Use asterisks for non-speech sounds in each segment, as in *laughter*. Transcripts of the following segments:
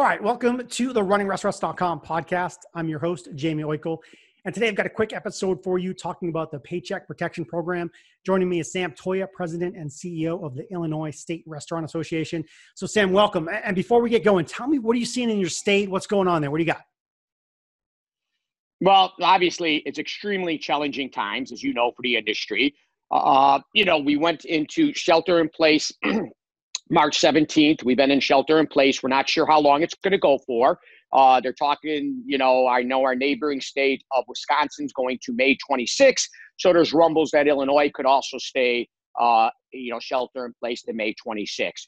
All right, welcome to the runningrestaurants.com podcast. I'm your host, Jaime Oikle. And today I've got a quick episode for you talking about the Paycheck Protection Program. Joining me is Sam Toia, President and CEO of the Illinois State Restaurant Association. So, Sam, welcome. And before we get going, tell me what are you seeing in your state? What's going on there? What do you got? Well, obviously, it's extremely challenging times, as you know, for the industry. Uh, you know, we went into shelter in place *clears throat* March 17th. We've been in shelter in place. We're not sure how long it's going to go for. Uh, they're talking, you know, I know our neighboring state of Wisconsin's going to May 26th. So there's rumbles that Illinois could also stay, uh, you know, shelter in place to May 26th.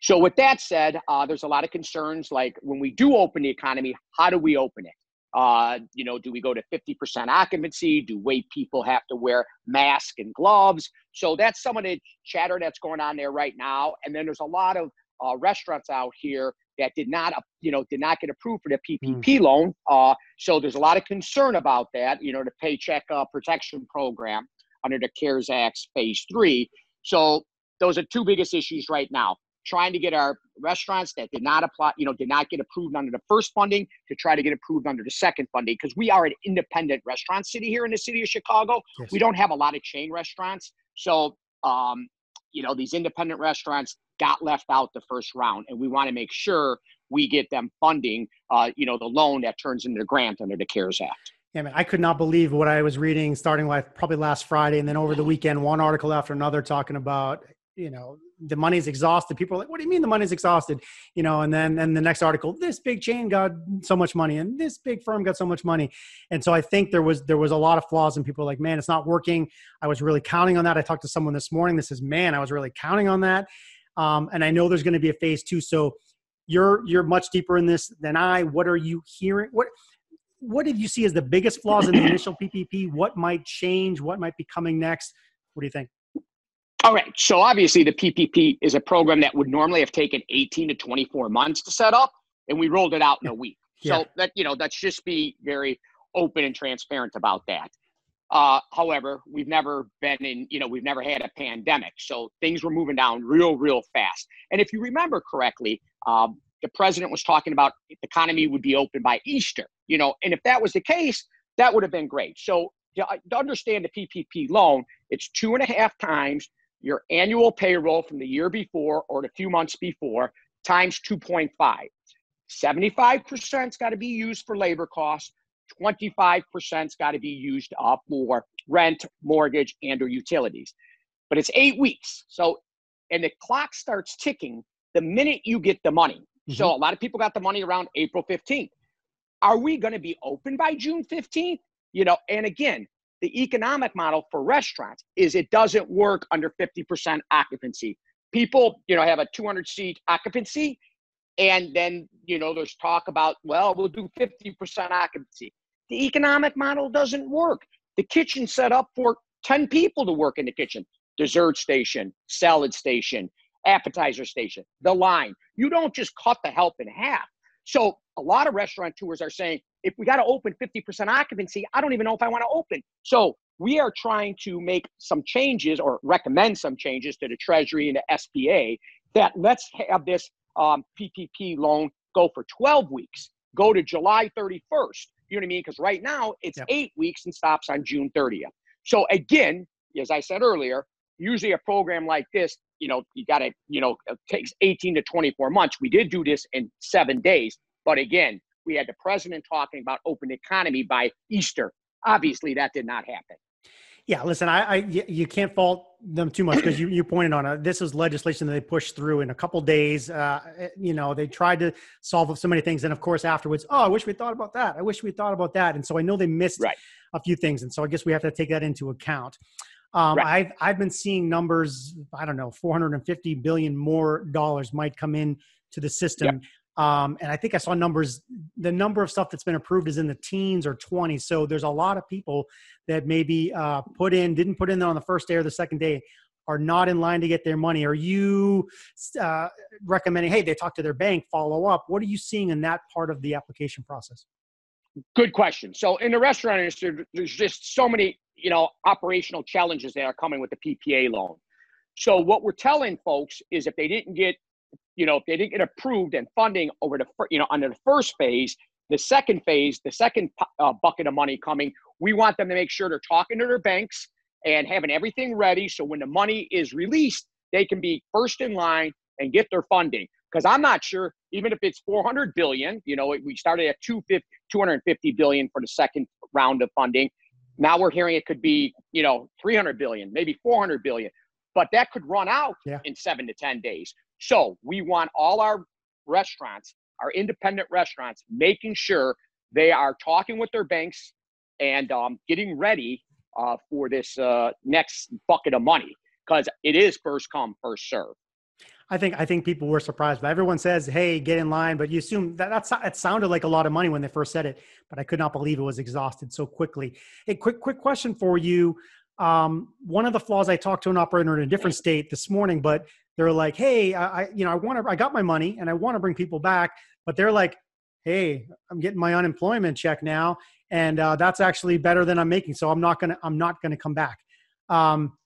So with that said, uh, there's a lot of concerns like when we do open the economy, how do we open it? Uh, you know, do we go to 50% occupancy? Do wait people have to wear masks and gloves? So that's some of the chatter that's going on there right now. And then there's a lot of uh, restaurants out here that did not, uh, you know, did not get approved for the PPP mm. loan. Uh, so there's a lot of concern about that. You know, the Paycheck uh, Protection Program under the CARES Act Phase Three. So those are two biggest issues right now trying to get our restaurants that did not apply, you know, did not get approved under the first funding to try to get approved under the second funding because we are an independent restaurant city here in the city of Chicago. Yes. We don't have a lot of chain restaurants. So, um, you know, these independent restaurants got left out the first round, and we want to make sure we get them funding, uh, you know, the loan that turns into a grant under the CARES Act. Yeah, man, I could not believe what I was reading starting like probably last Friday and then over the weekend, one article after another talking about you know the money's exhausted. People are like what do you mean the money's exhausted? You know and then and the next article this big chain got so much money and this big firm got so much money. And so i think there was there was a lot of flaws and people are like man it's not working. I was really counting on that. I talked to someone this morning this is man i was really counting on that. Um, and i know there's going to be a phase two. So you're you're much deeper in this than i. What are you hearing? What what did you see as the biggest flaws in the *clears throat* initial ppp what might change? What might be coming next? What do you think all right. So obviously, the PPP is a program that would normally have taken 18 to 24 months to set up, and we rolled it out in a week. Yeah. So that you know, let's just be very open and transparent about that. Uh, however, we've never been in, you know, we've never had a pandemic, so things were moving down real, real fast. And if you remember correctly, um, the president was talking about the economy would be open by Easter, you know, and if that was the case, that would have been great. So to understand the PPP loan, it's two and a half times your annual payroll from the year before or the few months before times 2.5. 75%'s got to be used for labor costs. 25%'s got to be used uh, for rent, mortgage, and or utilities. But it's eight weeks. So, and the clock starts ticking the minute you get the money. Mm-hmm. So a lot of people got the money around April 15th. Are we going to be open by June 15th? You know, and again, the economic model for restaurants is it doesn't work under 50% occupancy. People, you know, have a 200 seat occupancy and then, you know, there's talk about, well, we'll do 50% occupancy. The economic model doesn't work. The kitchen set up for 10 people to work in the kitchen. Dessert station, salad station, appetizer station, the line. You don't just cut the help in half. So a lot of restaurateurs are saying, if we got to open 50% occupancy, I don't even know if I want to open. So we are trying to make some changes or recommend some changes to the Treasury and the SBA that let's have this um, PPP loan go for 12 weeks, go to July 31st. You know what I mean? Because right now it's yep. eight weeks and stops on June 30th. So again, as I said earlier, usually a program like this, you know, you got to, you know, it takes 18 to 24 months. We did do this in seven days. But again, we had the president talking about open economy by Easter. Obviously, that did not happen. Yeah, listen, I, I you can't fault them too much because you, you pointed on it. This is legislation that they pushed through in a couple days. Uh, eh, you know, they tried to solve so many things, and of course, afterwards, oh, I wish we thought about that. I wish we thought about that. And so I know they missed right. a few things, and so I guess we have to take that into account. Um, right. I've I've been seeing numbers. I don't know, 450 billion more dollars might come in to the system. Yep. Um, and I think I saw numbers, the number of stuff that's been approved is in the teens or 20. So there's a lot of people that maybe uh, put in, didn't put in on the first day or the second day, are not in line to get their money. Are you uh, recommending, hey, they talk to their bank, follow up? What are you seeing in that part of the application process? Good question. So in the restaurant industry, there's just so many, you know, operational challenges that are coming with the PPA loan. So what we're telling folks is if they didn't get you know, if they didn't get approved and funding over the, you know, under the first phase, the second phase, the second uh, bucket of money coming, we want them to make sure they're talking to their banks and having everything ready. So when the money is released, they can be first in line and get their funding. Because I'm not sure, even if it's 400 billion, you know, we started at 250, 250 billion for the second round of funding. Now we're hearing it could be, you know, 300 billion, maybe 400 billion, but that could run out yeah. in seven to 10 days. So we want all our restaurants, our independent restaurants, making sure they are talking with their banks and um, getting ready uh, for this uh, next bucket of money because it is first come, first serve. I think I think people were surprised, but everyone says, "Hey, get in line." But you assume that that's it sounded like a lot of money when they first said it, but I could not believe it was exhausted so quickly. A quick quick question for you: um, One of the flaws I talked to an operator in a different state this morning, but they're like, "Hey, I you know I want to I got my money and I want to bring people back," but they're like, "Hey, I'm getting my unemployment check now, and uh, that's actually better than I'm making, so I'm not gonna I'm not gonna come back." Um,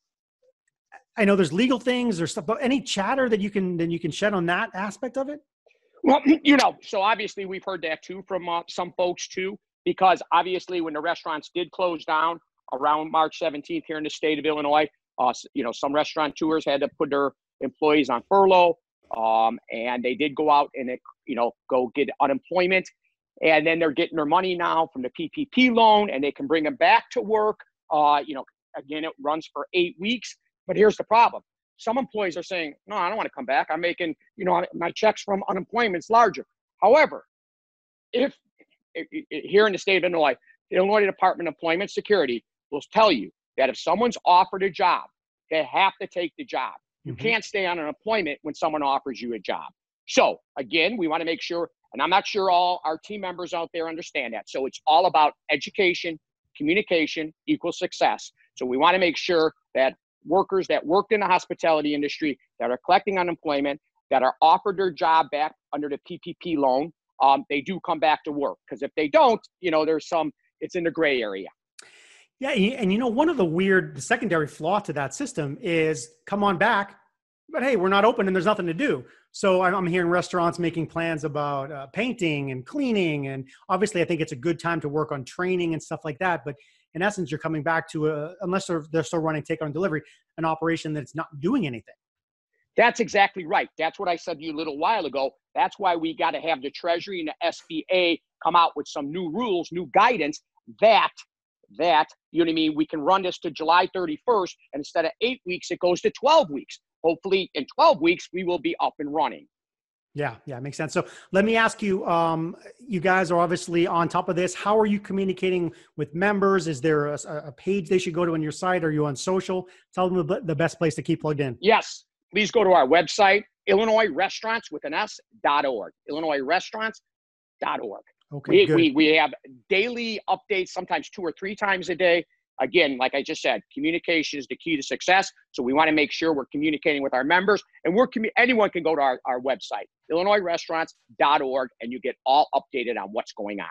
I know there's legal things or stuff, but any chatter that you can then you can shed on that aspect of it? Well, *clears throat* you know, so obviously we've heard that too from uh, some folks too, because obviously when the restaurants did close down around March 17th here in the state of Illinois, uh, you know, some restaurateurs had to put their employees on furlough, um, and they did go out and it, you know go get unemployment, and then they're getting their money now from the PPP loan, and they can bring them back to work. Uh, you know, again, it runs for eight weeks. But here's the problem. Some employees are saying, no, I don't want to come back. I'm making, you know, my checks from unemployment's larger. However, if, here in the state of Illinois, the Illinois Department of Employment Security will tell you that if someone's offered a job, they have to take the job. You mm-hmm. can't stay on unemployment when someone offers you a job. So again, we want to make sure, and I'm not sure all our team members out there understand that. So it's all about education, communication, equal success. So we want to make sure that workers that worked in the hospitality industry that are collecting unemployment, that are offered their job back under the PPP loan, um, they do come back to work. Because if they don't, you know, there's some, it's in the gray area. Yeah, and you know, one of the weird, the secondary flaw to that system is come on back, but hey, we're not open and there's nothing to do. So I'm hearing restaurants making plans about uh, painting and cleaning, and obviously, I think it's a good time to work on training and stuff like that. But in essence, you're coming back to a, unless they're, they're still running take on delivery, an operation that's not doing anything. That's exactly right. That's what I said to you a little while ago. That's why we got to have the Treasury and the SBA come out with some new rules, new guidance that that you know what I mean. We can run this to July 31st, and instead of eight weeks, it goes to 12 weeks. Hopefully, in 12 weeks, we will be up and running. Yeah, yeah, makes sense. So let me ask you, um, you guys are obviously on top of this. How are you communicating with members? Is there a, a page they should go to on your site? Are you on social? Tell them the, the best place to keep plugged in. Yes, please go to our website, Illinois Restaurants with an S dot org. Illinois Restaurants dot org. Okay, we, we, we have daily updates, sometimes two or three times a day again, like I just said, communication is the key to success. So we want to make sure we're communicating with our members, and we're commu- anyone can go to our, our website, IllinoisRestaurants.org, and you get all updated on what's going on.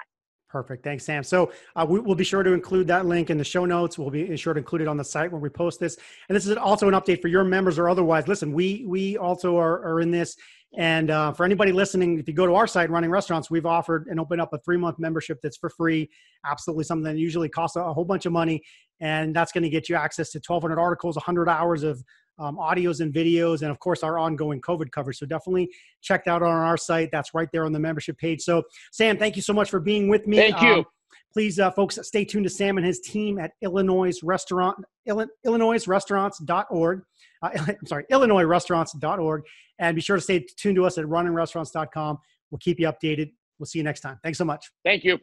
Perfect. Thanks, Sam. So uh, we, will be sure to include that link in the show notes. We'll be sure to include it on the site when we post this. And this is also an update for your members or otherwise. Listen, we we also are, are in this and uh, for anybody listening, if you go to our site, Running Restaurants, we've offered and opened up a three month membership that's for free. Absolutely something that usually costs a, whole bunch of money. And that's going to get you access to 1,200 articles, 100 hours of um, audios and videos, and of course, our ongoing COVID coverage. So definitely check that out on our site. That's right there on the membership page. So, Sam, thank you so much for being with me. Thank you. Um, please, uh, folks, stay tuned to Sam and his team at Illinois Restaurant, IllinoisRestaurants.org. Uh, *laughs* I'm sorry, IllinoisRestaurants.org. And be sure to stay tuned to us at runningrestaurants.com. We'll keep you updated. We'll see you next time. Thanks so much. Thank you.